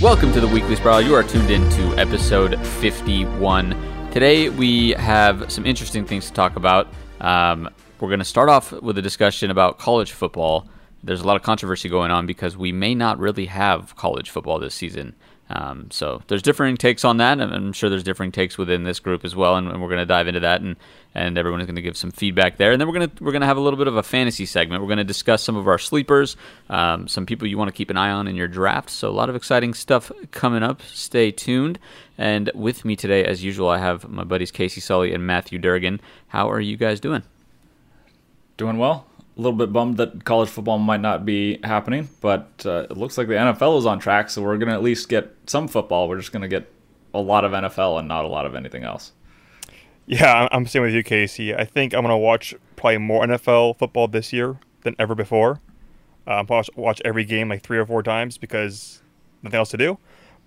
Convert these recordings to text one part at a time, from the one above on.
Welcome to the Weekly Sprawl. You are tuned in to episode 51. Today we have some interesting things to talk about. Um, we're going to start off with a discussion about college football. There's a lot of controversy going on because we may not really have college football this season. Um, so there's differing takes on that, and I'm sure there's differing takes within this group as well, and, and we're going to dive into that, and and everyone is going to give some feedback there, and then we're going to we're going to have a little bit of a fantasy segment. We're going to discuss some of our sleepers, um, some people you want to keep an eye on in your draft. So a lot of exciting stuff coming up. Stay tuned. And with me today, as usual, I have my buddies Casey Sully and Matthew Durgan. How are you guys doing? Doing well a little bit bummed that college football might not be happening, but uh, it looks like the NFL is on track, so we're going to at least get some football. We're just going to get a lot of NFL and not a lot of anything else. Yeah, I'm same with you, Casey. I think I'm going to watch probably more NFL football this year than ever before. Uh, watch, watch every game like three or four times because nothing else to do.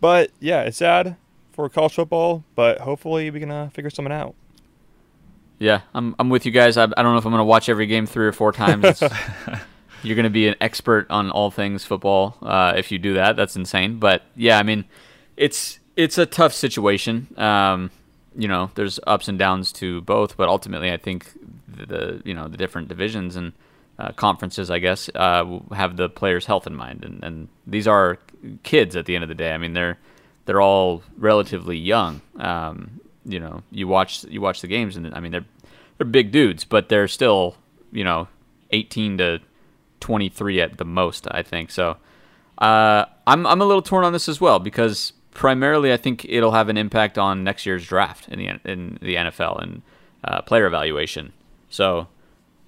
But yeah, it's sad for college football, but hopefully we can uh, figure something out. Yeah, I'm I'm with you guys. I, I don't know if I'm going to watch every game three or four times. you're going to be an expert on all things football uh, if you do that. That's insane. But yeah, I mean, it's it's a tough situation. Um, you know, there's ups and downs to both, but ultimately, I think the, the you know the different divisions and uh, conferences, I guess, uh, have the players' health in mind, and, and these are kids at the end of the day. I mean, they're they're all relatively young. Um, you know, you watch you watch the games, and I mean they're they're big dudes, but they're still you know 18 to 23 at the most, I think. So uh, I'm I'm a little torn on this as well because primarily I think it'll have an impact on next year's draft in the in the NFL and uh, player evaluation. So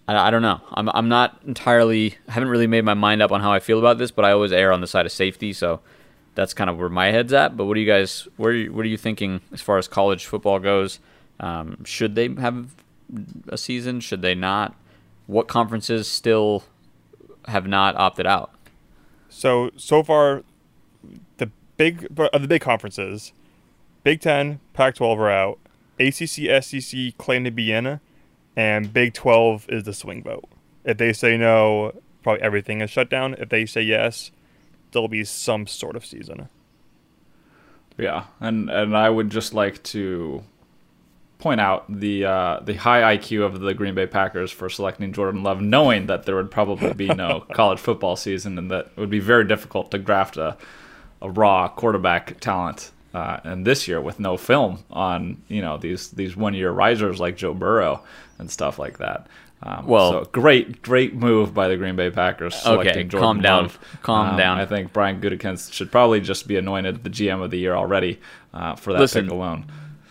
I, I don't know. I'm I'm not entirely I haven't really made my mind up on how I feel about this, but I always err on the side of safety. So that's kind of where my head's at. But what are you guys? What are you, what are you thinking as far as college football goes? Um, should they have a season? Should they not? What conferences still have not opted out? So so far, the big of the big conferences, Big Ten, Pac-12 are out. ACC, SEC claim to be in, and Big 12 is the swing vote. If they say no, probably everything is shut down. If they say yes, there'll be some sort of season. Yeah, and and I would just like to point out the uh, the high IQ of the Green Bay Packers for selecting Jordan Love, knowing that there would probably be no college football season and that it would be very difficult to graft a, a raw quarterback talent. Uh, and this year, with no film on you know these these one year risers like Joe Burrow and stuff like that, um, well, so great, great move by the Green Bay Packers. Okay, Jordan calm down, Love. calm um, down. I think Brian Gutekunst should probably just be anointed the GM of the year already uh, for that Listen, pick alone.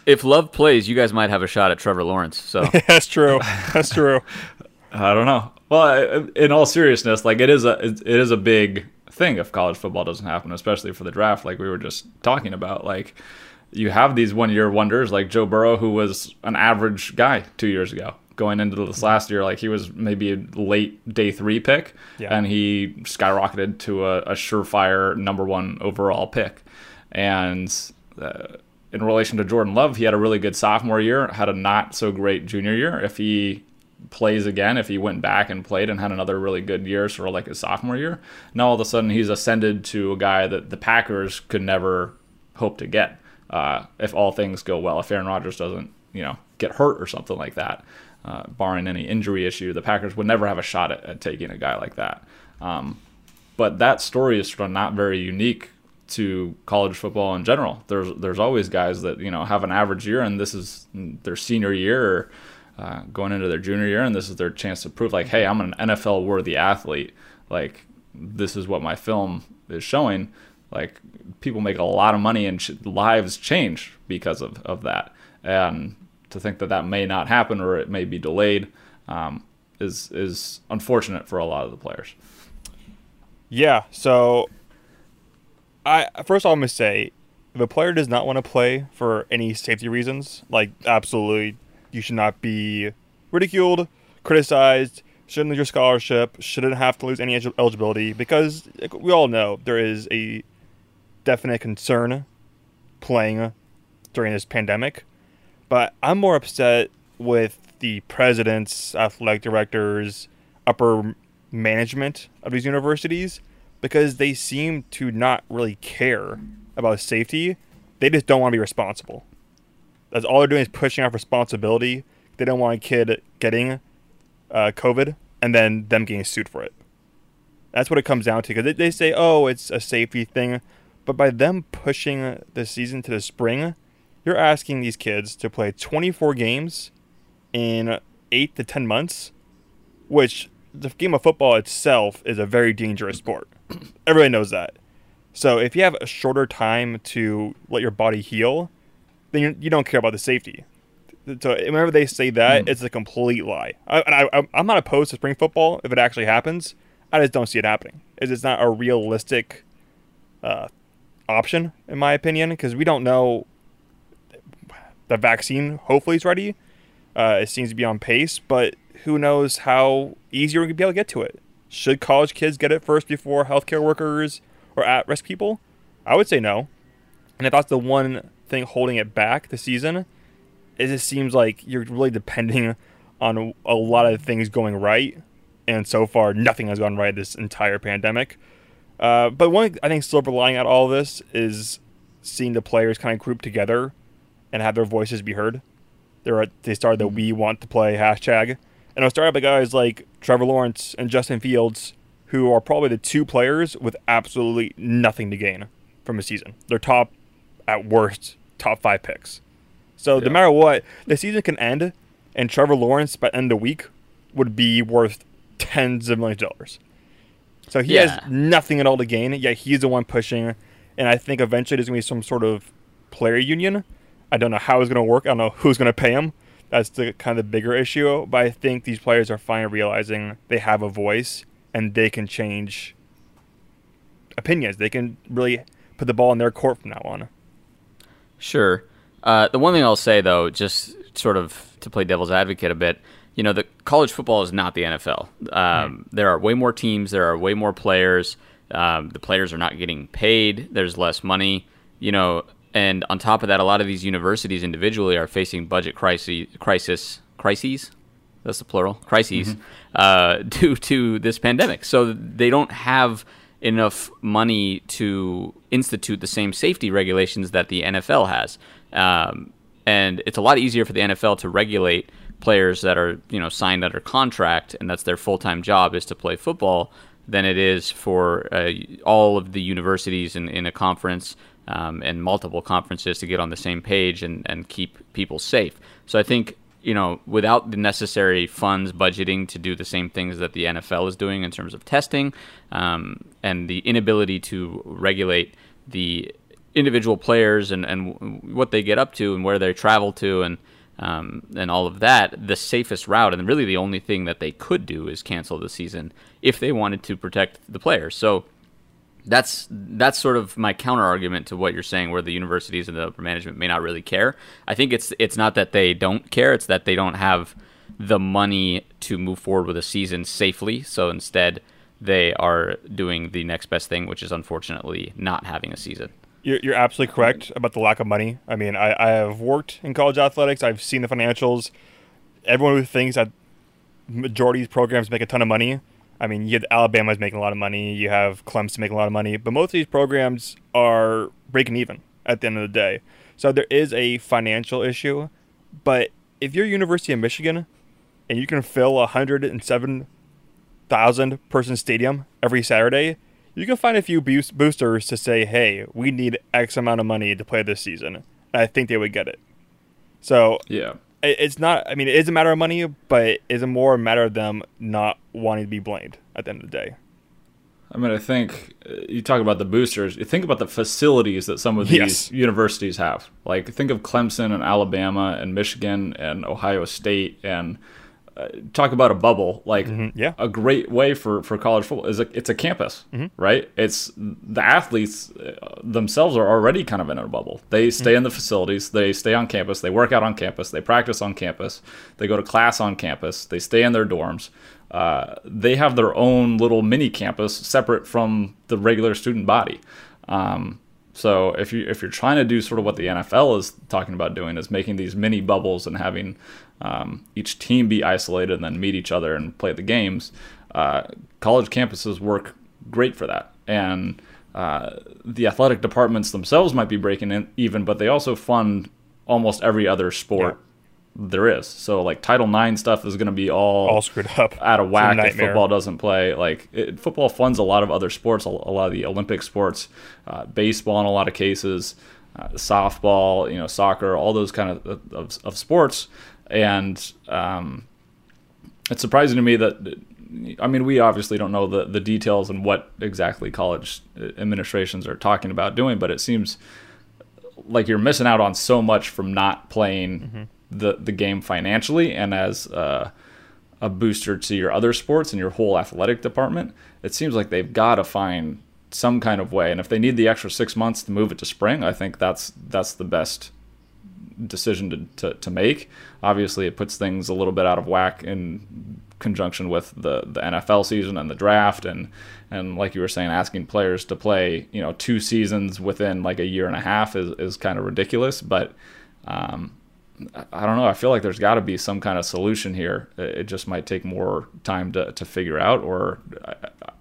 If Love plays, you guys might have a shot at Trevor Lawrence. So that's true. That's true. I don't know. Well, in all seriousness, like it is a it is a big thing if college football doesn't happen, especially for the draft, like we were just talking about. Like you have these one year wonders like Joe Burrow, who was an average guy two years ago going into this last year, like he was maybe a late day three pick, yeah. and he skyrocketed to a, a, surefire number one overall pick. And uh, in relation to Jordan Love, he had a really good sophomore year, had a not so great junior year. If he plays again, if he went back and played and had another really good year, sort of like his sophomore year, now all of a sudden he's ascended to a guy that the Packers could never hope to get uh, if all things go well. If Aaron Rodgers doesn't, you know, get hurt or something like that uh, barring any injury issue, the Packers would never have a shot at, at taking a guy like that. Um, but that story is sort of not very unique to college football in general. There's there's always guys that you know have an average year, and this is their senior year or uh, going into their junior year, and this is their chance to prove like, hey, I'm an NFL worthy athlete. Like this is what my film is showing. Like people make a lot of money and lives change because of of that. And to think that that may not happen or it may be delayed um, is is unfortunate for a lot of the players. Yeah. So, I first all I'm gonna say, if a player does not want to play for any safety reasons, like absolutely, you should not be ridiculed, criticized. Shouldn't lose your scholarship. Shouldn't have to lose any eligibility because we all know there is a definite concern playing during this pandemic. But I'm more upset with the presidents, athletic directors, upper management of these universities because they seem to not really care about safety. They just don't want to be responsible. That's all they're doing is pushing off responsibility. They don't want a kid getting uh, COVID and then them getting sued for it. That's what it comes down to because they say, oh, it's a safety thing. But by them pushing the season to the spring, you're asking these kids to play 24 games in 8 to 10 months, which the game of football itself is a very dangerous sport. Everybody knows that. So if you have a shorter time to let your body heal, then you don't care about the safety. So whenever they say that, mm. it's a complete lie. I, I, I'm not opposed to spring football if it actually happens. I just don't see it happening. It's not a realistic uh, option, in my opinion, because we don't know the vaccine. Hopefully, is ready. Uh, it seems to be on pace, but who knows how easy we're gonna be able to get to it? Should college kids get it first before healthcare workers or at-risk people? I would say no. And if that's the one thing holding it back the season, is it just seems like you're really depending on a lot of things going right, and so far nothing has gone right this entire pandemic. Uh, but one I think silver lining out all this is seeing the players kind of group together and have their voices be heard. They're they started the mm-hmm. "We Want to Play" hashtag, and it started by guys like Trevor Lawrence and Justin Fields, who are probably the two players with absolutely nothing to gain from a season. They're top, at worst, top five picks. So yeah. no matter what, the season can end, and Trevor Lawrence by end of the week would be worth tens of millions of dollars. So he yeah. has nothing at all to gain. Yet he's the one pushing, and I think eventually there's gonna be some sort of player union. I don't know how it's gonna work. I don't know who's gonna pay him. That's the kind of the bigger issue. But I think these players are finally realizing they have a voice and they can change opinions. They can really put the ball in their court from now on. Sure. Uh, the one thing I'll say though, just sort of to play devil's advocate a bit, you know, the college football is not the NFL. Um, right. There are way more teams. There are way more players. Um, the players are not getting paid. There's less money. You know, and on top of that, a lot of these universities individually are facing budget crisis, crisis, crises. That's the plural, crises, mm-hmm. uh, due to this pandemic. So they don't have enough money to institute the same safety regulations that the NFL has. Um, and it's a lot easier for the NFL to regulate players that are you know signed under contract and that's their full time job is to play football than it is for uh, all of the universities in, in a conference um, and multiple conferences to get on the same page and, and keep people safe. So I think you know without the necessary funds budgeting to do the same things that the NFL is doing in terms of testing um, and the inability to regulate the individual players and, and what they get up to and where they travel to and um, and all of that, the safest route and really the only thing that they could do is cancel the season if they wanted to protect the players. So that's that's sort of my counter argument to what you're saying, where the universities and the upper management may not really care. I think it's it's not that they don't care; it's that they don't have the money to move forward with a season safely. So instead, they are doing the next best thing, which is unfortunately not having a season. You're, you're absolutely correct about the lack of money. I mean, I, I have worked in college athletics. I've seen the financials. Everyone who thinks that majority of these programs make a ton of money. I mean, you have Alabama's making a lot of money. You have Clemson making a lot of money, but most of these programs are breaking even at the end of the day. So there is a financial issue. But if you're University of Michigan and you can fill a hundred and seven thousand person stadium every Saturday, you can find a few boosters to say, hey, we need X amount of money to play this season. And I think they would get it. So yeah, it's not. I mean, it is a matter of money, but it's a more a matter of them not wanting to be blamed at the end of the day. I mean, I think uh, you talk about the boosters. You think about the facilities that some of these yes. universities have. Like, think of Clemson and Alabama and Michigan and Ohio State and uh, talk about a bubble like mm-hmm, yeah. a great way for, for college football is a, it's a campus mm-hmm. right it's the athletes uh, themselves are already kind of in a bubble they stay mm-hmm. in the facilities they stay on campus they work out on campus they practice on campus they go to class on campus they stay in their dorms uh, they have their own little mini campus separate from the regular student body um, So if you if you're trying to do sort of what the NFL is talking about doing, is making these mini bubbles and having um, each team be isolated and then meet each other and play the games, uh, college campuses work great for that. And uh, the athletic departments themselves might be breaking in even, but they also fund almost every other sport yeah. there is. So like Title IX stuff is going to be all all screwed up, out of whack if football doesn't play. Like it, football funds a lot of other sports, a, lot of the Olympic sports, uh, baseball in a lot of cases, uh, softball, you know, soccer, all those kind of of, of sports, and um, it's surprising to me that. I mean, we obviously don't know the, the details and what exactly college administrations are talking about doing, but it seems like you're missing out on so much from not playing mm-hmm. the the game financially and as uh, a booster to your other sports and your whole athletic department. It seems like they've got to find some kind of way, and if they need the extra six months to move it to spring, I think that's that's the best decision to, to, to make. Obviously, it puts things a little bit out of whack in conjunction with the, the NFL season and the draft and and like you were saying, asking players to play you know two seasons within like a year and a half is, is kind of ridiculous. But um, I don't know. I feel like there's got to be some kind of solution here. It just might take more time to, to figure out. Or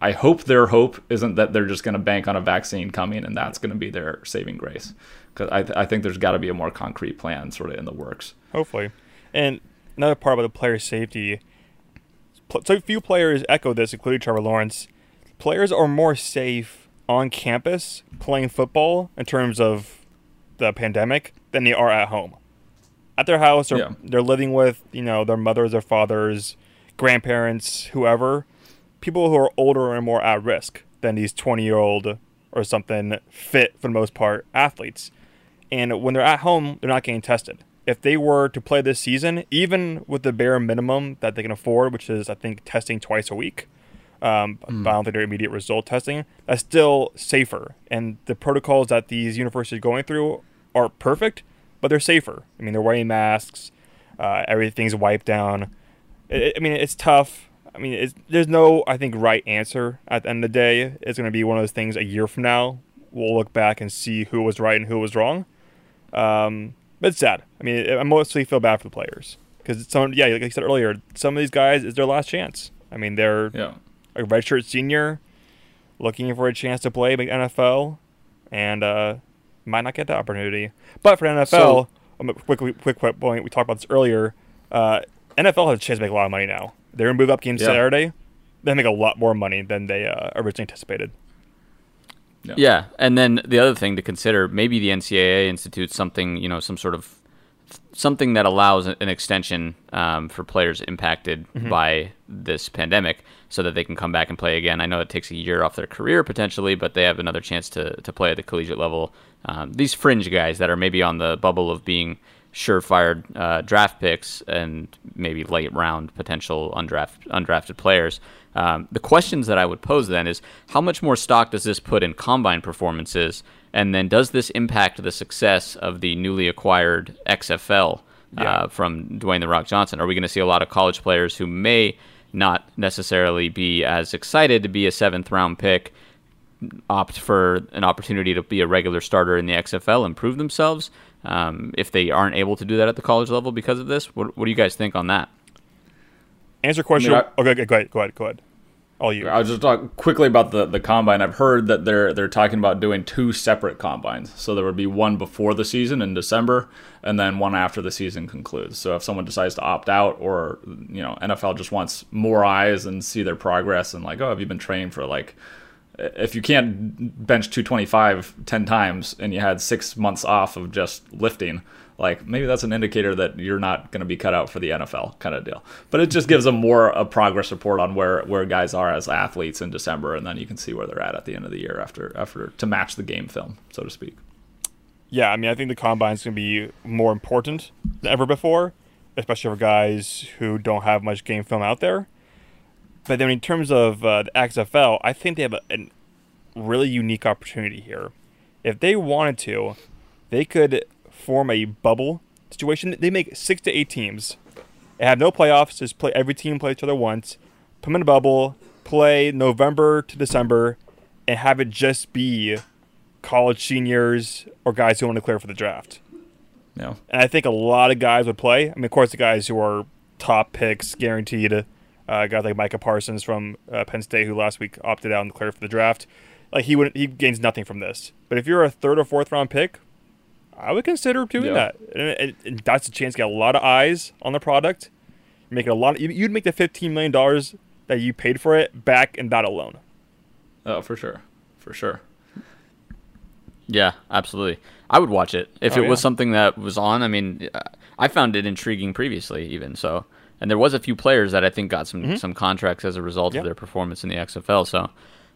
I hope their hope isn't that they're just going to bank on a vaccine coming and that's going to be their saving grace. Because I, th- I think there's got to be a more concrete plan sort of in the works. Hopefully. And another part about the player safety so few players echo this, including Trevor Lawrence. Players are more safe on campus playing football in terms of the pandemic than they are at home. At their house, they're, yeah. they're living with you know their mothers, their fathers, grandparents, whoever. People who are older and more at risk than these twenty year old or something fit for the most part athletes. And when they're at home, they're not getting tested if they were to play this season, even with the bare minimum that they can afford, which is I think testing twice a week, um, mm. I don't think they're immediate result testing. That's still safer, and the protocols that these universities are going through are perfect, but they're safer. I mean, they're wearing masks, uh, everything's wiped down. I mean, it's tough. I mean, there's no I think right answer at the end of the day. It's going to be one of those things a year from now. We'll look back and see who was right and who was wrong. Um, but it's sad. I mean, I mostly feel bad for the players because some, yeah, like I said earlier, some of these guys is their last chance. I mean, they're yeah. a redshirt senior looking for a chance to play in the NFL, and uh, might not get that opportunity. But for NFL, so, um, quick, quick, quick point. We talked about this earlier. Uh, NFL has a chance to make a lot of money now. They're gonna move up games yeah. Saturday. They make a lot more money than they uh, originally anticipated. Yeah. yeah, and then the other thing to consider, maybe the NCAA institutes something, you know, some sort of something that allows an extension um, for players impacted mm-hmm. by this pandemic, so that they can come back and play again. I know it takes a year off their career potentially, but they have another chance to to play at the collegiate level. Um, these fringe guys that are maybe on the bubble of being surefire uh, draft picks and maybe late round potential undraft, undrafted players. Um, the questions that I would pose then is how much more stock does this put in combine performances? And then does this impact the success of the newly acquired XFL yeah. uh, from Dwayne The Rock Johnson? Are we going to see a lot of college players who may not necessarily be as excited to be a seventh round pick? opt for an opportunity to be a regular starter in the XFL and prove themselves um, if they aren't able to do that at the college level because of this. What, what do you guys think on that? Answer question. I mean, I, okay, go ahead. Go ahead. Go ahead. All you. I'll just talk quickly about the, the combine. I've heard that they're they're talking about doing two separate combines. So there would be one before the season in December, and then one after the season concludes. So if someone decides to opt out, or you know, NFL just wants more eyes and see their progress, and like, oh, have you been training for like if you can't bench 225 10 times and you had six months off of just lifting like maybe that's an indicator that you're not going to be cut out for the NFL kind of deal. But it just gives them more a progress report on where where guys are as athletes in December, and then you can see where they're at at the end of the year after after to match the game film, so to speak. Yeah, I mean, I think the combine is going to be more important than ever before, especially for guys who don't have much game film out there. But then in terms of uh, the XFL, I think they have a, a really unique opportunity here. If they wanted to, they could form a bubble situation. They make six to eight teams. They have no playoffs. Just play every team play each other once. Put them in a bubble. Play November to December, and have it just be college seniors or guys who want to clear for the draft. Yeah. And I think a lot of guys would play. I mean, of course, the guys who are top picks, guaranteed. Uh, guys like Micah Parsons from uh, Penn State, who last week opted out and declared for the draft. Like he would, he gains nothing from this. But if you're a third or fourth round pick, I would consider doing Yeah. that. And, and- and that's a chance to get a lot of eyes on the product. Making a lot. Of, you- you'd make the fifteen million dollars that you paid for it back in that alone. Oh, for sure. For sure. Yeah, absolutely. I would watch it if Oh, it was something that was on. I mean, uh, I found it intriguing previously, even so. And there was a few players that I think got some some contracts as a result Mm-hmm. Yeah. of their performance in the XFL. So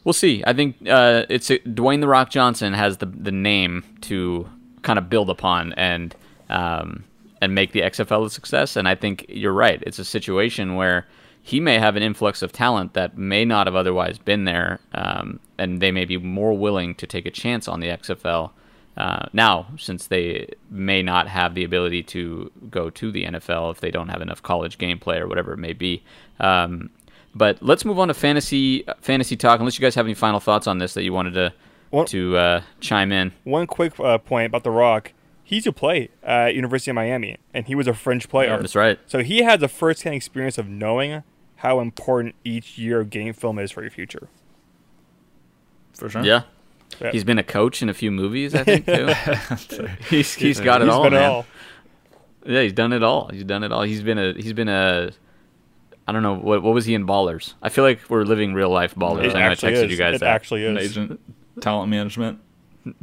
we'll see. I think uh, it's Dwayne the Rock Johnson has the the name to kind of build upon and um, and make the XFL a success. And I think you're right. It's a situation where he may have an influx of talent that may not have otherwise been there, um, and they may be more willing to take a chance on the XFL uh, now, since they may not have the ability to go to the NFL if they don't have enough college gameplay or whatever it may be. Um, but let's move on to fantasy fantasy talk. Unless you guys have any final thoughts on this that you wanted to Well- to uh, chime in. One quick uh, point about The Rock: he used to play at University of Miami, and he was a fringe player. That's right. So he has a first-hand experience of knowing how important each year of game film is for your future. For sure. Yeah. Yeah. He's been a coach in a few movies, I think too. he's he's got it He's all, been man. all. Yeah, he's done it all. He's done it all. He's been a he's been a I don't know what what was he in Ballers? I feel like we're living real life Ballers. It I know I actually texted is. you guys it that. actually is. agent, talent management.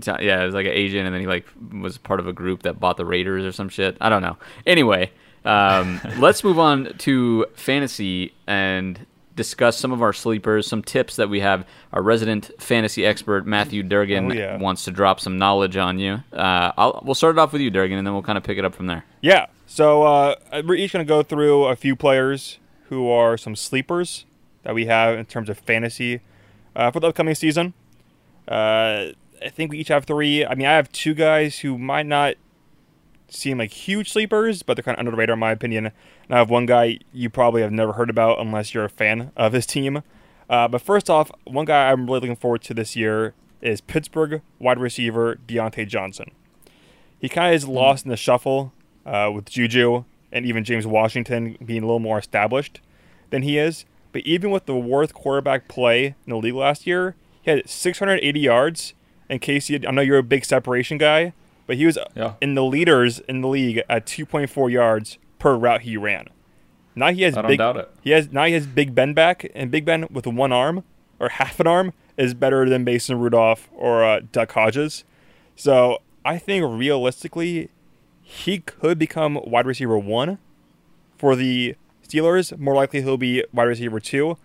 Yeah, it was like an agent, and then he like was part of a group that bought the Raiders or some shit. I don't know. Anyway, um, let's move on to fantasy and discuss some of our sleepers, some tips that we have. Our resident fantasy expert Matthew Durgan Oh, yeah. wants to drop some knowledge on you. Uh, I'll, we'll start it off with you, Durgan, and then we'll kind of pick it up from there. Yeah. So uh, we're each going to go through a few players who are some sleepers that we have in terms of fantasy uh, for the upcoming season. Uh, I think we each have three. I mean, I have two guys who might not seem like huge sleepers, but they're kind of under the radar in my opinion. And I have one guy you probably have never heard about unless you're a fan of his team. Uh, but first off, one guy I'm really looking forward to this year is Pittsburgh wide receiver Diontae Johnson. He kind of is lost in the shuffle uh, with Juju and even James Washington being a little more established than he is. But even with the worst quarterback play in the league last year, he had 680 yards. And Casey, I know you're a big separation guy, but he was Yeah. in the leaders in the league at 2.4 yards per route he ran. Now he has big. He has now he has Big Ben back, and Big Ben with one arm or half an arm is better than Mason Rudolph or uh, Duck Hodges. So I think realistically, he could become wide receiver one for the Steelers. More likely, he'll be wide receiver two,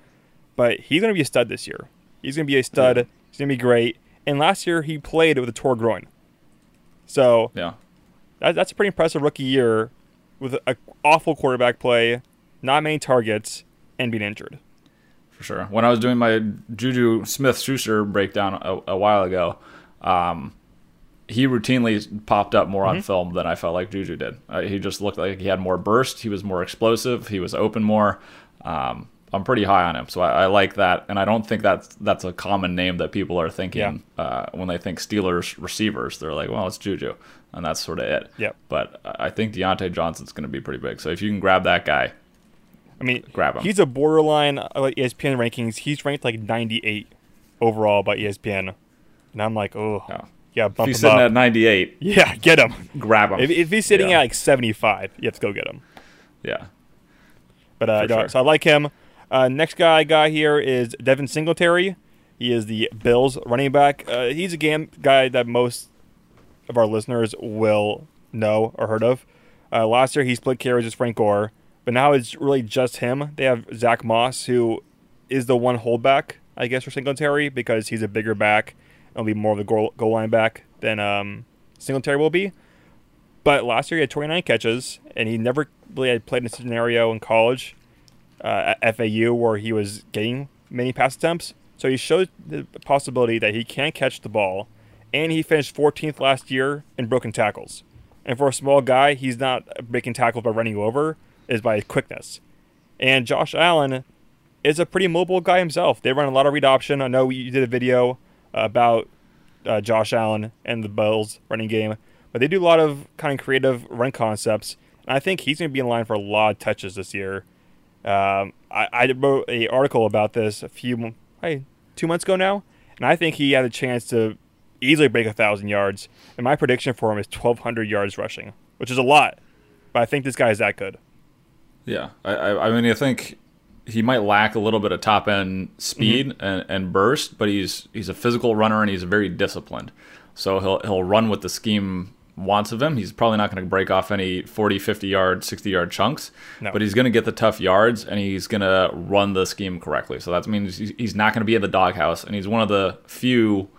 but he's going to be a stud this year. He's going to be a stud. Yeah. He's going to be great. And last year, he played with a tore groin. So Yeah. that, that's a pretty impressive rookie year with an awful quarterback play, not many targets, and being injured. for sure. When I was doing my Juju Smith Schuster breakdown a, a while ago, um, he routinely popped up more Mm-hmm. on film than I felt like Juju did. Uh, he just looked like he had more burst. He was more explosive. He was open more. Um, I'm pretty high on him, so I, I like that. And I don't think that's that's a common name that people are thinking uh, when they think Steelers receivers. They're like, well, it's Juju, and that's sort of it. Yep. But I think Diontae Johnson's going to be pretty big. So if you can grab that guy, I mean, Grab him. he's a borderline uh, like ESPN rankings. He's ranked like 98 overall by ESPN, and I'm like, oh, Yeah. yeah, if he's sitting up. at 98, yeah, get him. grab him. If, if he's sitting Yeah. at like 75, you have to go get him. yeah. But uh, no, sure. so I like him. Uh, next guy I got here is Devin Singletary. He is the Bills running back. Uh, he's a game guy that most of our listeners will know or heard of. Uh, last year he split carries with Frank Gore, but now it's really just him. They have Zach Moss, who is the one holdback, I guess, for Singletary because he's a bigger back and will be more of a goal, goal line back than um, Singletary will be. But last year he had 29 catches, and he never really had played in a scenario in college uh, at FAU where he was getting many pass attempts. So he showed the possibility that he can catch the ball, and he finished 14th last year in broken tackles. And for a small guy, he's not breaking tackles by running over, is by quickness. And Josh Allen is a pretty mobile guy himself. They run a lot of read option. I know you did a video about uh, Josh Allen and the Bills running game, but they do a lot of kind of creative run concepts. And I think he's going to be in line for a lot of touches this year. Um, I, I wrote an article about this a few, hey, two months ago now, and I think he had a chance to easily break a thousand yards. And my prediction for him is 1,200 yards rushing, which is a lot, but I think this guy is that good. Yeah, I, I, I mean, I think he might lack a little bit of top end speed mm-hmm. and, and burst, but he's he's a physical runner and he's very disciplined. So he'll he'll run with the scheme wants of him. He's probably not going to break off any 40, 50 yard, 60 yard chunks, no. but he's going to get the tough yards and he's going to run the scheme correctly. So that means he's not going to be at the doghouse. And he's one of the few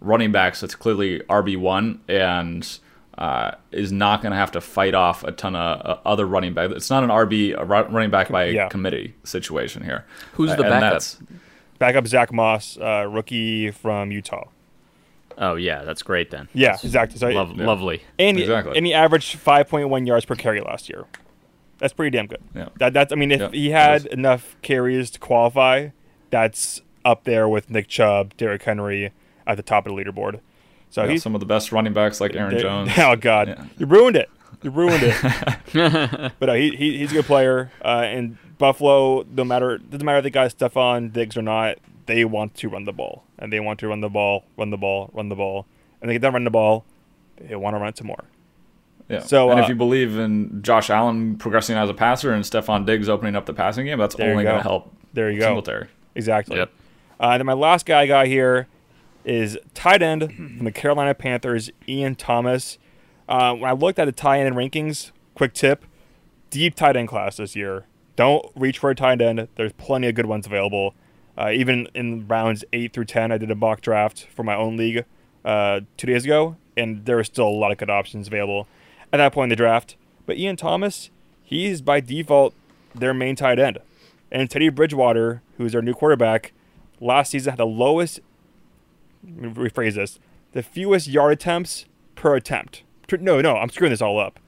running backs that's clearly RB1 and uh, is not going to have to fight off a ton of uh, other running backs. It's not an RB a running back by yeah. committee situation here. Who's the uh, backup? Backup Zach Moss, uh, rookie from Utah. Oh yeah, that's great then. Yeah, exactly. So Lo- yeah. lovely. And exactly. and he averaged 5.1 yards per carry last year. That's pretty damn good. Yeah. That that's I mean if yeah, he had enough carries to qualify, that's up there with Nick Chubb, Derrick Henry at the top of the leaderboard. So yeah, he's some of the best running backs like Aaron Jones. Oh God, yeah. you ruined it. You ruined it. but uh, he, he, he's a good player. Uh, and Buffalo, no matter doesn't matter if they got Stefon Diggs or not, they want to run the ball, and they want to run the ball, run the ball, run the ball, and they get done run the ball, they want to run it some more. Yeah. So, and uh, if you believe in Josh Allen progressing as a passer and Stefon Diggs opening up the passing game, that's only going to help. There you go. Singletary. Exactly. Yep. Uh, and then my last guy I got here is tight end from the Carolina Panthers, Ian Thomas. Uh, when I looked at the tight end rankings, quick tip: deep tight end class this year. Don't reach for a tight end. There's plenty of good ones available. Uh, even in rounds eight through ten, I did a mock draft for my own league uh, two days ago, and there are still a lot of good options available at that point in the draft. But Ian Thomas, he's by default their main tight end, and Teddy Bridgewater, who's their new quarterback, last season had the lowest rephrase this the fewest yard attempts per attempt. No, no, I'm screwing this all up.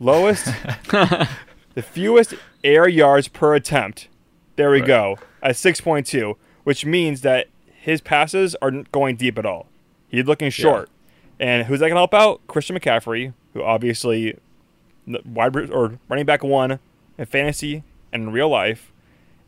Lowest, the fewest air yards per attempt. There we right. go. At 6.2, which means that his passes aren't going deep at all. He's looking short. Yeah. And who's that going to help out? Christian McCaffrey, who obviously wide or running back one in fantasy and in real life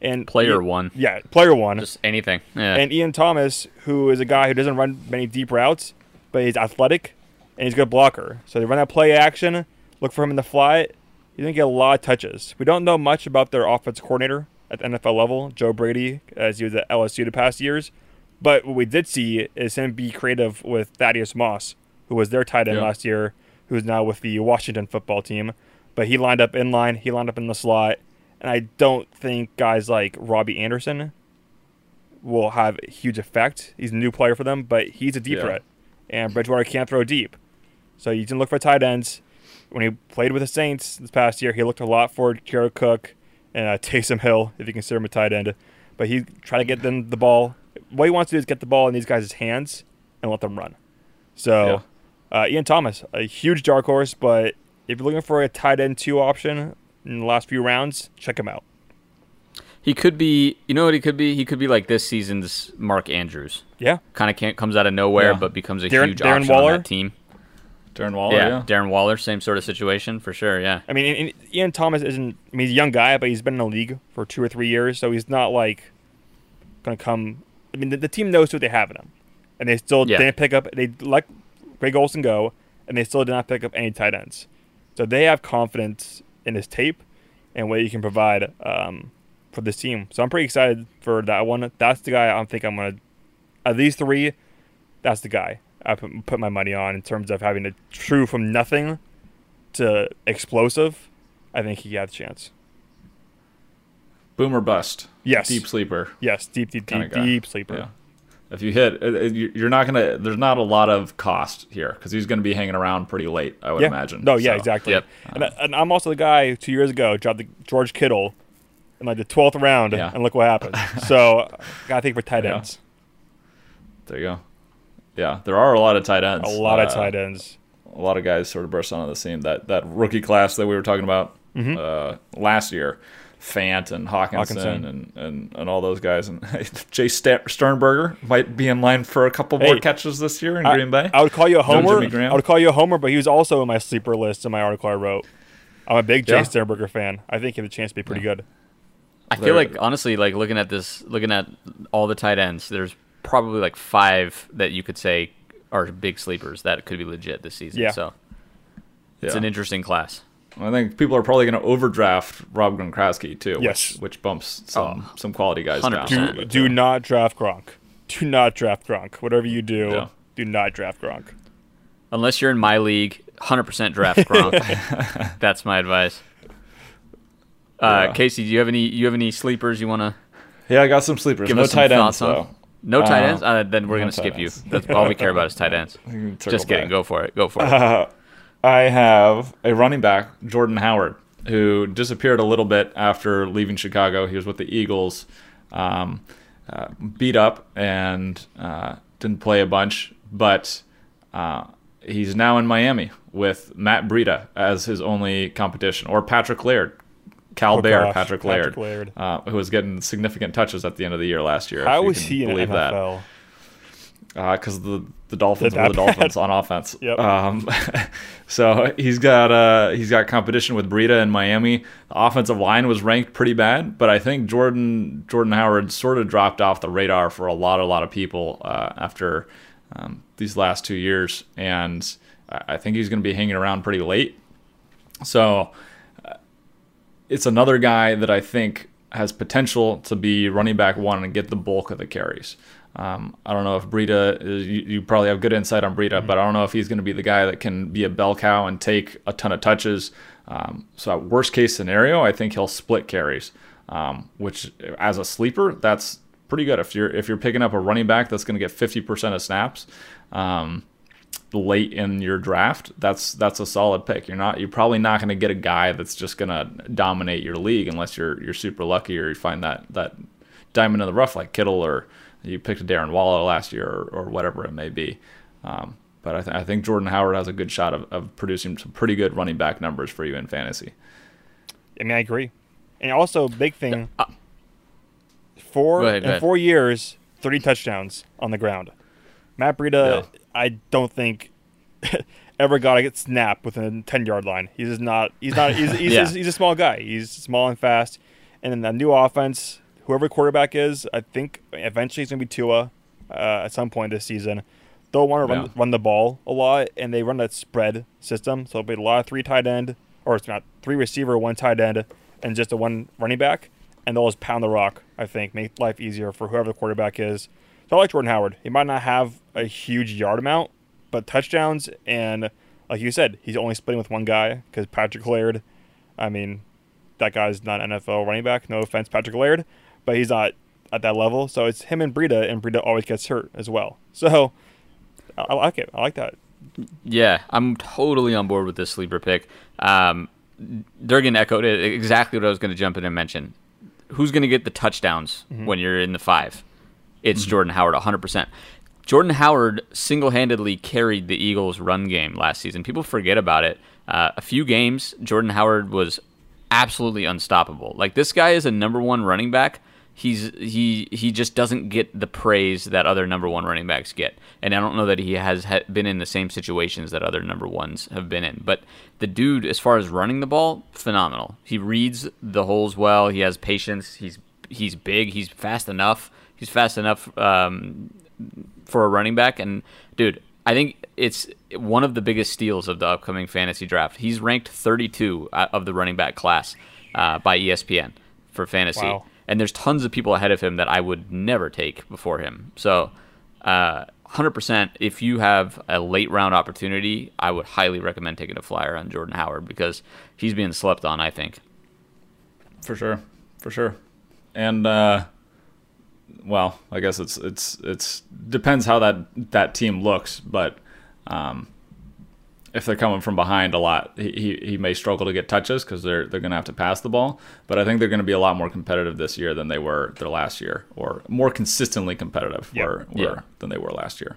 and player one. Yeah, player one. Just anything. Yeah. And Ian Thomas, who is a guy who doesn't run many deep routes, but he's athletic and he's a good blocker. So they run that play action, look for him in the flat. He's gonna get a lot of touches. We don't know much about their offense coordinator at the NFL level, Joe Brady, as he was at LSU the past years. But what we did see is him be creative with Thaddeus Moss, who was their tight end yeah. last year, who's now with the Washington football team. But he lined up in line, he lined up in the slot and I don't think guys like Robbie Anderson will have a huge effect. He's a new player for them, but he's a deep yeah. threat, and Bridgewater can't throw deep. So you can look for tight ends. When he played with the Saints this past year, he looked a lot for Jared Cook and uh, Taysom Hill, if you consider him a tight end. But he tried to get them the ball. What he wants to do is get the ball in these guys' hands and let them run. So yeah. uh, Ian Thomas, a huge dark horse, but if you're looking for a tight end two option, in the last few rounds, check him out. He could be, you know what he could be? He could be like this season's Mark Andrews. Yeah. Kind of can't comes out of nowhere, yeah. but becomes a Darren, huge Darren option Waller. on that team. Darren Waller, yeah, yeah, Darren Waller, same sort of situation for sure. Yeah. I mean, and, and Ian Thomas isn't. I mean, he's a young guy, but he's been in the league for two or three years, so he's not like going to come. I mean, the, the, team knows what they have in him, and they still yeah. didn't pick up. They let Greg Olsen go, and they still did not pick up any tight ends. So they have confidence in his tape and what he can provide um, for this team. So I'm pretty excited for that one. That's the guy I think I'm gonna. At these three, that's the guy I put, put my money on in terms of having a true from nothing to explosive. I think he got a chance. Boomer bust. Yes. Deep sleeper. Yes, deep, deep, deep, deep sleeper. Yeah if you hit, uh, uh, you're not gonna. There's not a lot of cost here because he's gonna be hanging around pretty late. I would yeah. imagine. No, yeah, so, exactly. Yep. And, uh, and, I'm also the guy two years ago dropped the George Kittle in like the 12th round, yeah. and look what happened. so gotta think for tight ends. There you go. Yeah, there are a lot of tight ends. A lot uh, of tight ends. A lot of guys sort of burst onto the scene. That that rookie class that we were talking about mm-hmm. uh, last year Fant and Hockenson, Hockenson. And, and and all those guys. And Jace Sternberger might be in line for a couple more Hey, catches this year in I, Green Bay. I would call you a No homer. Jimmy I would call you a homer, but he was also in my sleeper list in my article I wrote. I'm a big Jace Yeah. Sternberger fan. I think he had a chance to be pretty good. I feel like honestly, like looking at this, looking at all the tight ends, there's probably like five that you could say are big sleepers that could be legit this season. Yeah. So it's Yeah. an interesting class. I think people are probably going to overdraft Rob Gronkowski too, Yes. which, which bumps some Oh, some quality guys down. 100%. Do, do not draft Gronk. Do not draft Gronk. Whatever you do, Yeah. do not draft Gronk. Unless you're in my league, 100% draft Gronk. That's my advice. Uh, Yeah. Casey, do you have any? You have any sleepers you want to Yeah, I got some sleepers. give no us some tight ends thoughts on? though. No tight Uh, ends. Uh, then we're no gonna skip you. That's all we care about is tight ends. We can circle Just kidding. back. Go for it. Go for it. Uh, I have a running back, Jordan Howard, who disappeared a little bit after leaving Chicago. He was with the Eagles, um, uh, beat up and uh, didn't play a bunch, but uh, he's now in Miami with Matt Breida as his only competition, or Patrick Laird. Cal Oh, Bear, gosh, Patrick Patrick Laird, Laird. Uh, who was getting significant touches at the end of the year last year. How can he in the believe that because Uh, the the Dolphins were the. Dolphins on offense. Yep. Um, so he's got uh, he's got competition with Breida in Miami. The offensive line was ranked pretty bad, but I think Jordan Jordan Howard sort of dropped off the radar for a lot a lot of people uh, after um, these last two years, and I think he's going to be hanging around pretty late. So it's another guy that I think has potential to be running back one and get the bulk of the carries. Um, I don't know if Breida, is, you, you probably have good insight on Breida, but I don't know if he's going to be the guy that can be a bell cow and take a ton of touches. Um, so, worst case scenario, I think he'll split carries, um, which as a sleeper, that's pretty good. If you're if you're picking up a running back that's going to get 50% of snaps, um, late in your draft, that's that's a solid pick. You're not you're probably not going to get a guy that's just going to dominate your league unless you're you're super lucky or you find that that diamond in the rough like Kittle or you picked a Darren Waller last year or, or whatever it may be. Um, but I, th- I think Jordan Howard has a good shot of, of producing some pretty good running back numbers for you in fantasy. I mean, I agree. And also, big thing. Uh, four ahead, in four years, thirty touchdowns on the ground. Matt Breida, Yeah. I don't think ever got a snap within ten yard line. He's just not. He's not. He's he's, Yeah. he's, he's a small guy. He's small and fast. And then the new offense, whoever quarterback is, I think eventually it's gonna be Tua uh, at some point this season. They'll want to run, Yeah. run the ball a lot, and they run that spread system. So it'll be a lot of three tight end, or it's not three receiver, one tight end, and just a one running back. And they'll just pound the rock. I think make life easier for whoever the quarterback is. So I like Jordan Howard. He might not have a huge yard amount, but touchdowns and like you said, he's only splitting with one guy because Patrick Laird. I mean, that guy's not NFL running back. No offense, Patrick Laird, but he's not at that level. So it's him and Breida, and Breida always gets hurt as well. So I, I like it. I like that. Yeah, I'm totally on board with this sleeper pick. Um, Durgan echoed it exactly what I was going to jump in and mention. Who's going to get the touchdowns when you're in the five? It's Jordan Howard, 100%. Jordan Howard single handedly carried the Eagles' run game last season. People forget about it. Uh, a few games, Jordan Howard was absolutely unstoppable. Like, this guy is a number one running back he's he he just doesn't get the praise that other number one running backs get, and I don't know that he has ha- been in the same situations that other number ones have been in. But the dude, as far as running the ball, phenomenal. He reads the holes well. He has patience. He's he's big. He's fast enough. He's fast enough um, for a running back. And dude, I think it's one of the biggest steals of the upcoming fantasy draft. He's ranked 32 out of the running back class uh, by ESPN for fantasy Wow. and there's tons of people ahead of him that I would never take before him. So, uh, 100%, if you have a late round opportunity, I would highly recommend taking a flyer on Jordan Howard because he's being slept on, I think. for sure, for sure. And uh, well, I guess it's it's it's depends how that that team looks, but um, if they're coming from behind a lot, he he, may struggle to get touches because they're they're going to have to pass the ball. But I think they're going to be a lot more competitive this year than they were their last year, or more consistently competitive Yep. were, were Yeah. than they were last year.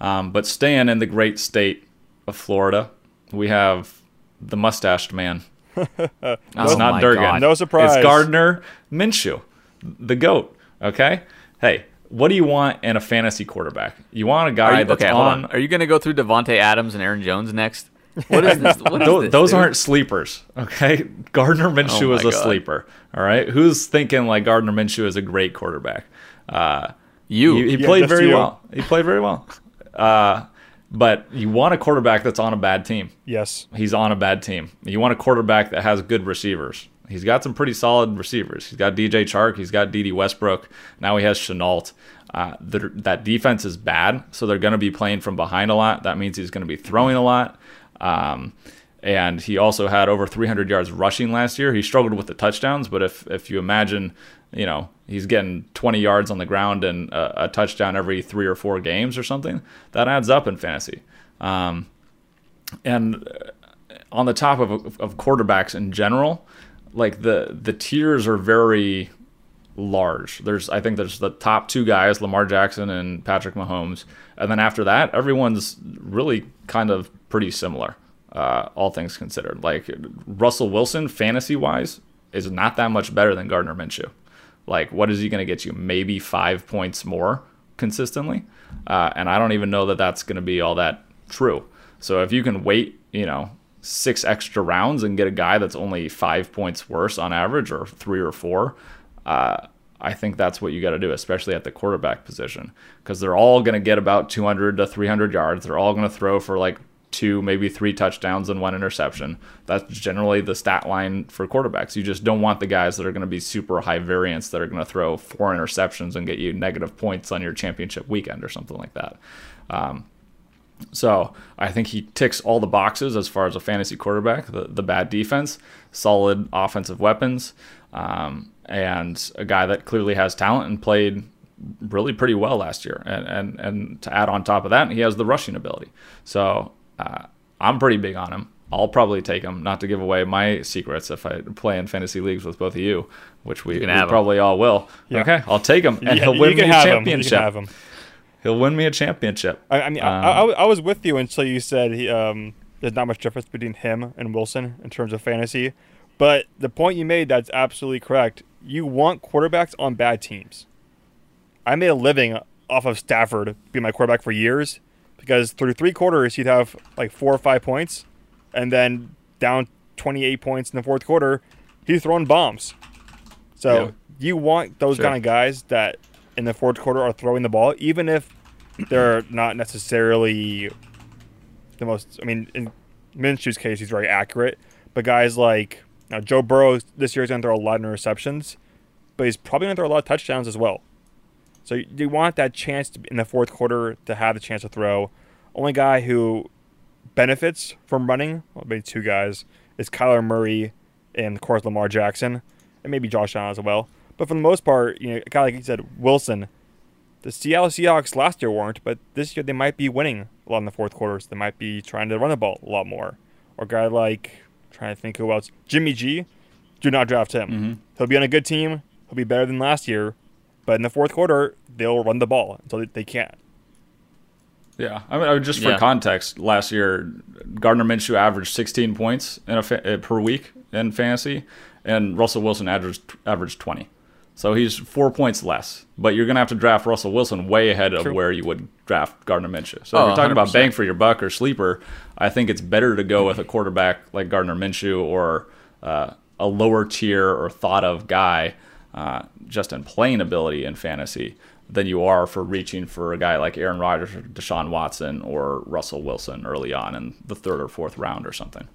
Um, but staying in the great state of Florida, we have the mustached man, It's Oh not Durgan. God. No surprise. It's Gardner Minshew, the goat. Okay. Hey, what do you want in a fantasy quarterback? You want a guy you, that's okay, hold on. on. Are you going to go through Davante Adams and Aaron Jones next? What is this? What is Those, this, those aren't sleepers, okay? Gardner Minshew Oh is a God. sleeper, all right? Who's thinking like Gardner Minshew is a great quarterback? Uh, you. He, he Yeah, played very you. well. He played very well. Uh, but you want a quarterback that's on a bad team. Yes. He's on a bad team. You want a quarterback that has good receivers. He's got some pretty solid receivers. He's got DJ Chark. He's got Dede Westbrook. Now he has Shenault. Uh, that defense is bad, so they're going to be playing from behind a lot. That means he's going to be throwing a lot. Um, and he also had over 300 yards rushing last year. He struggled with the touchdowns, but if if you imagine, you know, he's getting 20 yards on the ground and a, a touchdown every three or four games or something, that adds up in fantasy. Um, and uh, on the top of, of quarterbacks in general, like the the tiers are very large. There's I think there's the top two guys, Lamar Jackson and Patrick Mahomes, and then after that, everyone's really kind of pretty similar, uh, all things considered. Like Russell Wilson, fantasy wise, is not that much better than Gardner Minshew. Like, what is he going to get you? Maybe five points more consistently, uh, and I don't even know that that's going to be all that true. So if you can wait, you know, six extra rounds and get a guy that's only five points worse on average, or three or four, uh, I think that's what you got to do, especially at the quarterback position, because they're all going to get about 200 to 300 yards. They're all going to throw for like two, maybe three touchdowns and one interception. That's generally the stat line for quarterbacks. You just don't want the guys that are going to be super high variance that are going to throw four interceptions and get you negative points on your championship weekend or something like that. Um, so I think he ticks all the boxes as far as a fantasy quarterback. The the bad defense, solid offensive weapons, um, and a guy that clearly has talent and played really pretty well last year. And and and to add on top of that, he has the rushing ability. So uh, I'm pretty big on him. I'll probably take him, not to give away my secrets if I play in fantasy leagues with both of you, which we, can we probably all will. Yeah. Okay, I'll take him, and Yeah, he'll win me can a have him. You can championship. him. He'll win me a championship. I, I mean, I, I, I was with you until you said he, um, there's not much difference between him and Wilson in terms of fantasy. But the point you made, that's absolutely correct. You want quarterbacks on bad teams. I made a living off of Stafford being my quarterback for years because through three quarters, he'd have like four or five points, and then down 28 points in the fourth quarter, he's throwing bombs. So Yeah. you want those Sure. kind of guys that in the fourth quarter are throwing the ball, even if they're not necessarily the most. I mean, in Minshew's case, he's very accurate. But guys like know, Joe Burrow this year is going to throw a lot of interceptions, but he's probably going to throw a lot of touchdowns as well. So you- you want that chance to, in the fourth quarter to have the chance to throw. Only guy who benefits from running, well, maybe two guys, is Kyler Murray and of course Lamar Jackson, and maybe Josh Allen as well. But for the most part, you know, a guy like you said, Wilson, the Seattle Seahawks last year weren't, but this year they might be winning a lot in the fourth quarters. They might be trying to run the ball a lot more. Or a guy like trying to think who else, Jimmy G. Do not draft him. Mm-hmm. He'll be on a good team. He'll be better than last year, but in the fourth quarter they'll run the ball until they, they can't. Yeah, I mean, just for Yeah. context, last year Gardner Minshew averaged 16 points in a fa- uh, per week in fantasy, and Russell Wilson averaged averaged 20. So he's four points less. But you're gonna have to draft Russell Wilson way ahead of True. where you would draft Gardner Minshew. So Oh, if you're talking about 100%. bang for your buck or sleeper, I think it's better to go with a quarterback like Gardner Minshew or uh, a lower tier or thought of guy uh, just in playing ability in fantasy than you are for reaching for a guy like Aaron Rodgers or Deshaun Watson or Russell Wilson early on in the third or fourth round or something.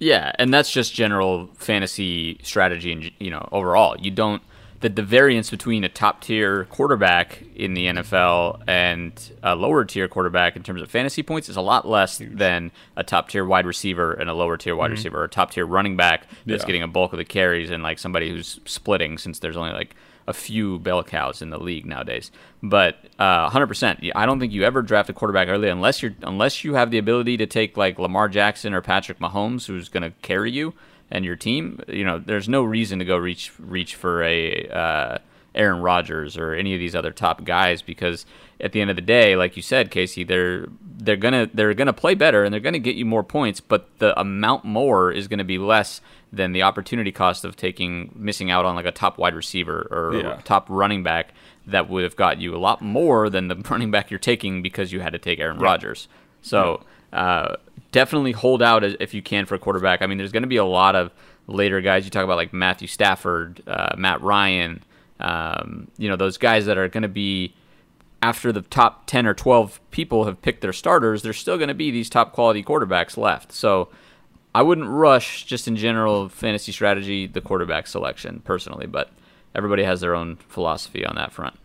Yeah, and that's just general fantasy strategy, and you know, overall, you don't the the variance between a top tier quarterback in the NFL and a lower tier quarterback in terms of fantasy points is a lot less than a top tier wide receiver and a lower tier wide receiver, or a top tier running back that's Yeah. getting a bulk of the carries and like somebody who's splitting since there's only like a few bell cows in the league nowadays. But uh, 100%, I don't think you ever draft a quarterback early unless you're unless you have the ability to take like Lamar Jackson or Patrick Mahomes, who's going to carry you and your team. You know, there's no reason to go reach reach for a uh, Aaron Rodgers or any of these other top guys because at the end of the day, like you said, Casey, they're they're gonna they're gonna play better and they're gonna get you more points, but the amount more is gonna be less than the opportunity cost of taking missing out on like a top wide receiver or Yeah. top running back that would have got you a lot more than the running back you're taking because you had to take Aaron Rodgers. So uh, definitely hold out if you can for a quarterback. I mean, there's going to be a lot of later guys. You talk about like Matthew Stafford, uh, Matt Ryan, um, you know, those guys that are going to be after the top 10 or 12 people have picked their starters, there's still going to be these top quality quarterbacks left. So I wouldn't rush, just in general fantasy strategy, the quarterback selection personally, but everybody has their own philosophy on that front.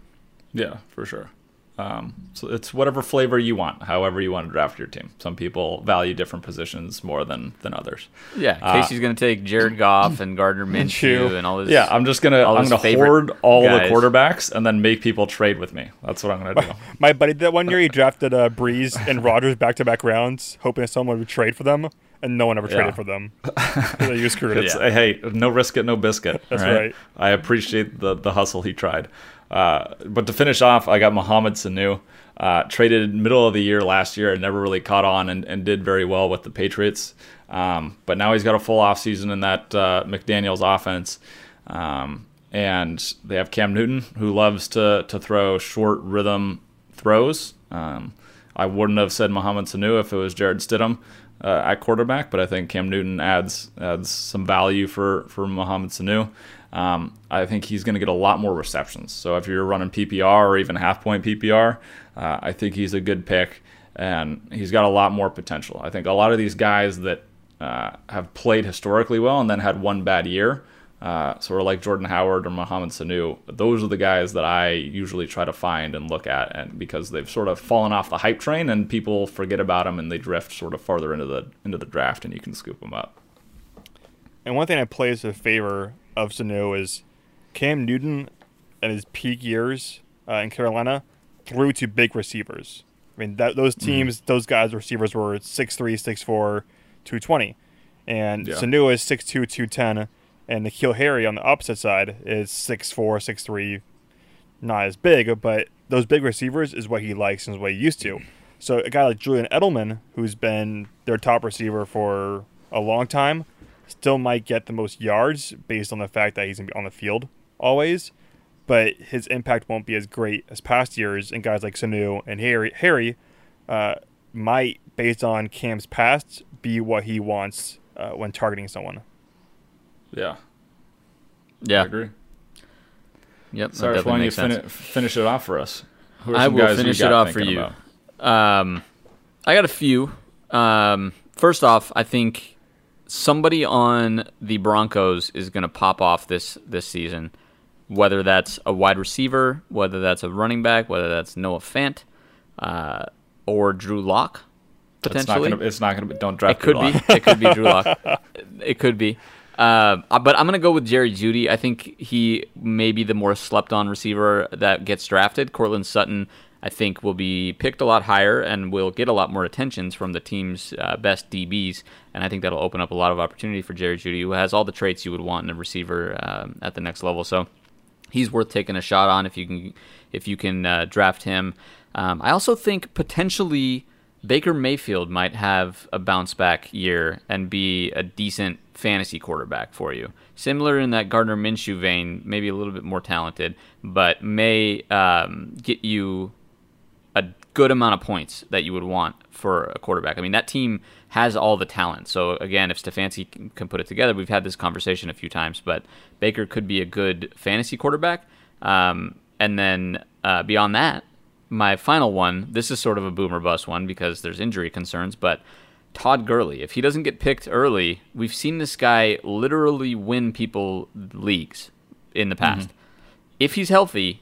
Yeah, for sure. Um, so it's whatever flavor you want, however you want to draft your team. Some people value different positions more than than others. Yeah, Uh, Casey's going to take Jared Goff and Gardner Minshew Minshew. and all this. Yeah, I'm just gonna I'm gonna favorite hoard all guys. the quarterbacks and then make people trade with me. That's what I'm gonna do. My buddy did that one year. He drafted uh, Brees and Rodgers back to back rounds, hoping someone would trade for them, and no one ever Yeah. traded for them. so you screwed it. Yeah. hey, no risk it, no biscuit. That's all right. I appreciate the the hustle he tried. Uh, but to finish off, I got Mohamed Sanu. Uh, traded middle of the year last year and never really caught on and, and did very well with the Patriots. Um, but now he's got a full offseason in that uh, McDaniels offense. Um, and they have Cam Newton, who loves to, to throw short rhythm throws. Um, I wouldn't have said Mohamed Sanu if it was Jarrett Stidham uh, at quarterback, but I think Cam Newton adds adds some value for for Mohamed Sanu. Um, I think he's going to get a lot more receptions. So if you're running PPR or even half point PPR, uh, I think he's a good pick, and he's got a lot more potential. I think a lot of these guys that uh, have played historically well and then had one bad year, uh, sort of like Jordan Howard or Mohamed Sanu, those are the guys that I usually try to find and look at, and because they've sort of fallen off the hype train and people forget about them and they drift sort of farther into the into the draft, and you can scoop them up. And one thing that plays in favor of Sanu is Cam Newton in his peak years uh, in Carolina threw to big receivers. I mean, that, those Mm-hmm. teams, those guys, receivers were 6'3, 6'4, 220. And Yeah. Sanu is 6'2, 210. And N'Keal Harry on the opposite side is 6'4, 6'3, not as big, but those big receivers is what he likes and is what he used to. So a guy like Julian Edelman, who's been their top receiver for a long time, still might get the most yards based on the fact that he's gonna be on the field always, but his impact won't be as great as past years. And guys like Sanu and Harry, Harry, uh, might based on Cam's past be what he wants uh, when targeting someone. Yeah, I Yeah. agree. Yep. Sorry, Cyrus, why don't you makes sense. fini- finish it off for us? Who are I some will guys finish you it off for you. Um, I got a few. Um, first off, I think somebody on the Broncos is going to pop off this this season. Whether that's a wide receiver, whether that's a running back, whether that's Noah Fant, uh, or Drew Lock, It's not potentially. gonna. It's not gonna be. Don't It draft. could Drew be. It could be Drew Lock. it could be. Uh, but I'm going to go with Jerry Jeudy. I think he may be the more slept on receiver that gets drafted. Courtland Sutton, I think, will be picked a lot higher and will get a lot more attentions from the team's uh, best DBs. And I think that'll open up a lot of opportunity for Jerry Jeudy, who has all the traits you would want in a receiver um, at the next level. So he's worth taking a shot on if you can if you can uh, draft him. Um, I also think potentially Baker Mayfield might have a bounce back year and be a decent fantasy quarterback for you. Similar in that Gardner Minshew vein, maybe a little bit more talented, but may um, get you good amount of points that you would want for a quarterback. I mean, that team has all the talent. So again, if Stefanski can, can put it together, we've had this conversation a few times, but Baker could be a good fantasy quarterback. Um, and then uh, beyond that, my final one. This is sort of a boomer bust one because there's injury concerns, but. Todd Gurley, if he doesn't get picked early, we've seen this guy literally win people leagues in the past. If he's healthy,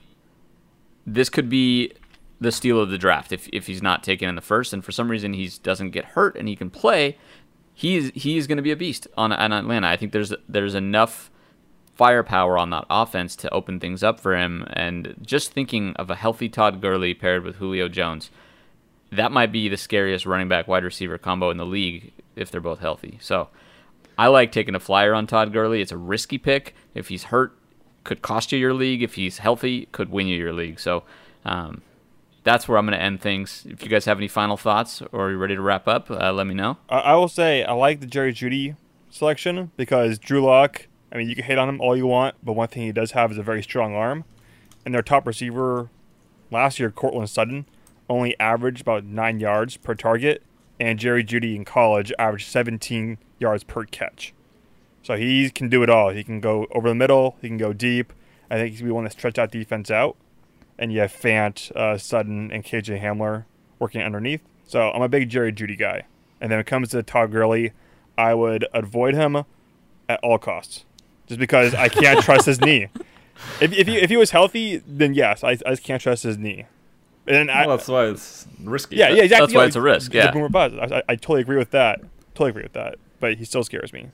this could be the steal of the draft. If, if he's not taken in the first and for some reason he doesn't get hurt and he can play he's he's going to be a beast on, on Atlanta. I think there's there's enough firepower on that offense to open things up for him. And just thinking of a healthy Todd Gurley paired with Julio Jones that might be the scariest running back wide receiver combo in the league if they're both healthy. So I like taking a flyer on Todd Gurley. It's a risky pick. If he's hurt could cost you your league. If he's healthy, could win you your league. So um, that's where I'm going to end things. If you guys have any final thoughts or you're ready to wrap up, uh, let me know. I, will say I like the Jerry Jeudy selection because Drew Lock. I mean, you can hate on him all you want, but one thing he does have is a very strong arm. And their top receiver last year, Courtland Sutton, only averaged about nine yards per target, and Jerry Jeudy in college averaged 17 yards per catch. So he can do it all. He can go over the middle. He can go deep. I think he's want to stretch that defense out. And you have Fant, uh, Sutton, and KJ Hamler working underneath. So I'm a big Jerry Jeudy guy. And then when it comes to Todd Gurley, I would avoid him at all costs, just because I can't trust his knee. If if he, if he was healthy, then yes, I, I just can't trust his knee. And I, Well, that's why it's risky. yeah, yeah, exactly. That's why it's a risk, the yeah. boomer buzz. I, I, I totally agree with that. Totally agree with that. But he still scares me.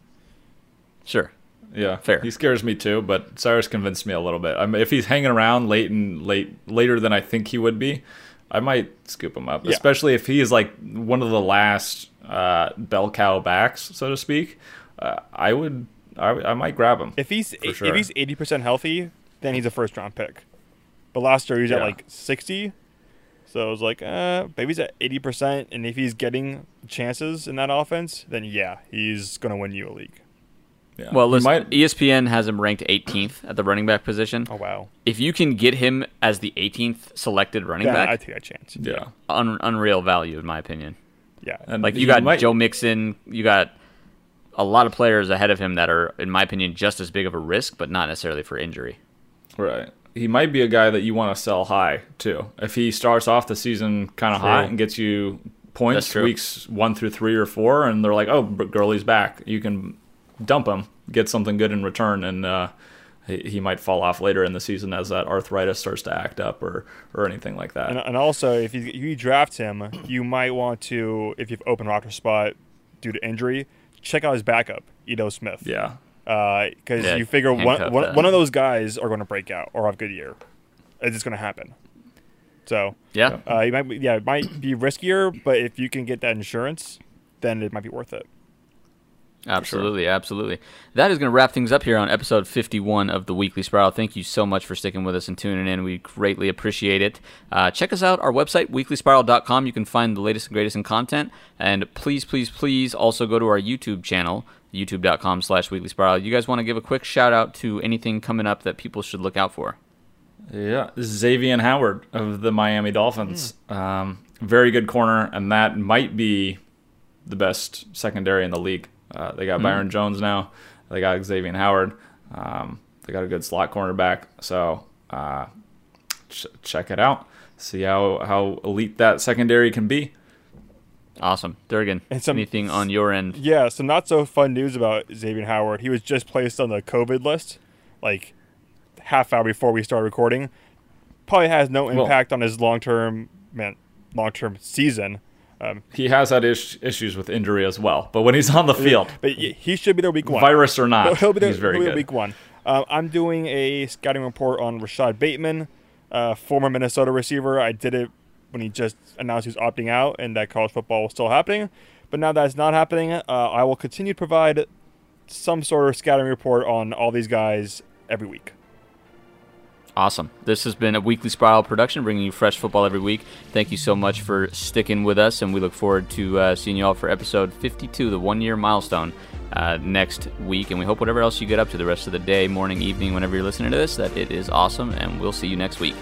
Sure. Yeah, Fair. He scares me too, but Cyrus convinced me a little bit. I mean, if he's hanging around late and late later than I think he would be, I might scoop him up. Yeah. Especially if he is like one of the last uh, bell cow backs, so to speak. Uh, I would, I, I might grab him. If he's sure. if he's eighty percent healthy, then he's a first round pick. But last year he was at like sixty, so I was like, uh, maybe he's at eighty percent, and if he's getting chances in that offense, then yeah, he's gonna win you a league. Yeah. Well, listen, might- ESPN has him ranked 18th at the running back position. Oh wow, If you can get him as the 18th selected running then back, I take that chance. yeah. un- unreal value in my opinion. Yeah, And Like you got might- Joe Mixon, you got a lot of players ahead of him that are, in my opinion, just as big of a risk, but not necessarily for injury. Right. He might be a guy that you want to sell high too. If he starts off the season kind of hot and gets you points weeks one through three or four, and they're like, "Oh, Gurley's back," you can dump him, get something good in return, and uh, he, he might fall off later in the season as that arthritis starts to act up or or anything like that. and, and also if you, you draft him, you might want to, if you've open roster spot due to injury, check out his backup, Ito Smith. yeah. because Yeah, you figure one, handcuff one, that. one of those guys are going to break out or have a good year. It's just going to happen. So Yeah, uh, you might be, yeah, it might be riskier, but if you can get that insurance, then it might be worth it. Absolutely, absolutely. That is going to wrap things up here on episode 51 of the Weekly Spiral. Thank you so much for sticking with us and tuning in. We greatly appreciate it. Uh, check us out, our website, weeklyspiral.com. You can find the latest and greatest in content. And please, please, please also go to our YouTube channel, youtube.com slash weekly spiral. You guys want to give a quick shout out to anything coming up that people should look out for? Yeah, Xavier Howard of the Miami Dolphins. Um, very good corner, and that might be the best secondary in the league. Uh, they got Byron Jones now. They got Xavier Howard. Um, they got a good slot cornerback. So uh, ch- check it out. See how, how elite that secondary can be. Awesome. Durgan, And some- anything on your end? Yeah, some not so fun news about Xavier Howard. He was just placed on the COVID list, like half hour before we started recording. Probably has no Well- impact on his long term, man, long term season. Um, He has had is- issues with injury as well, but when he's on the field, but he should be there week one. virus or not, He'll- be there, he's very he'll be there good. week one. Uh, I'm doing a scouting report on Rashod Bateman, uh, former Minnesota receiver. I did it when he just announced he was opting out and that college football was still happening. But now that's not happening, uh, I will continue to provide some sort of scouting report on all these guys every week. Awesome. This has been a weekly spiral production, bringing you fresh football every week. Thank you so much for sticking with us, and we look forward to uh, seeing you all for episode 52, the one year milestone, uh, next week. And we hope whatever else you get up to the rest of the day, morning, evening, whenever you're listening to this, that it is awesome, and we'll see you next week.